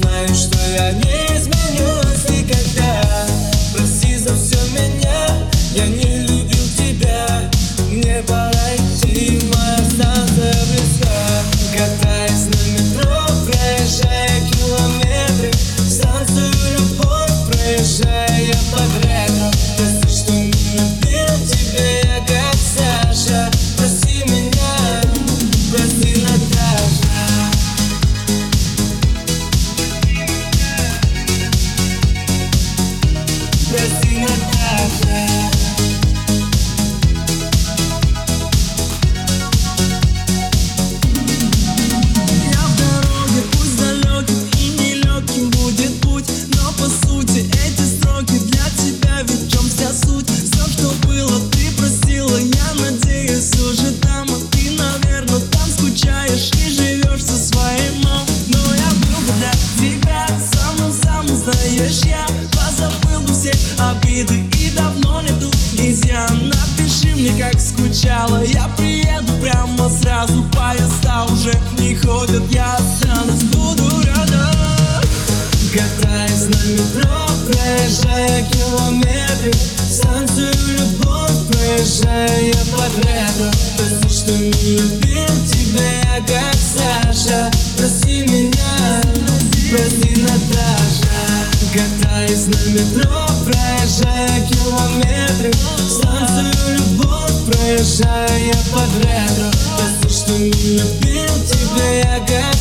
знаю, что я не изменю. Прости, обиды и давно не друзья Напиши мне, как скучала, я приеду прямо сразу. Поезда уже не ходят, я останусь, буду рядом Катаясь на метро, проезжая километры. Станцию любовь, проезжая я под ретро Прости, что не любил тебя я как Саша. Прости меня, прости, Наташа. Катаясь на метро, проезжая километры. Станцию любовь, проезжая под ретро. Прости, что не любил тебя я Саша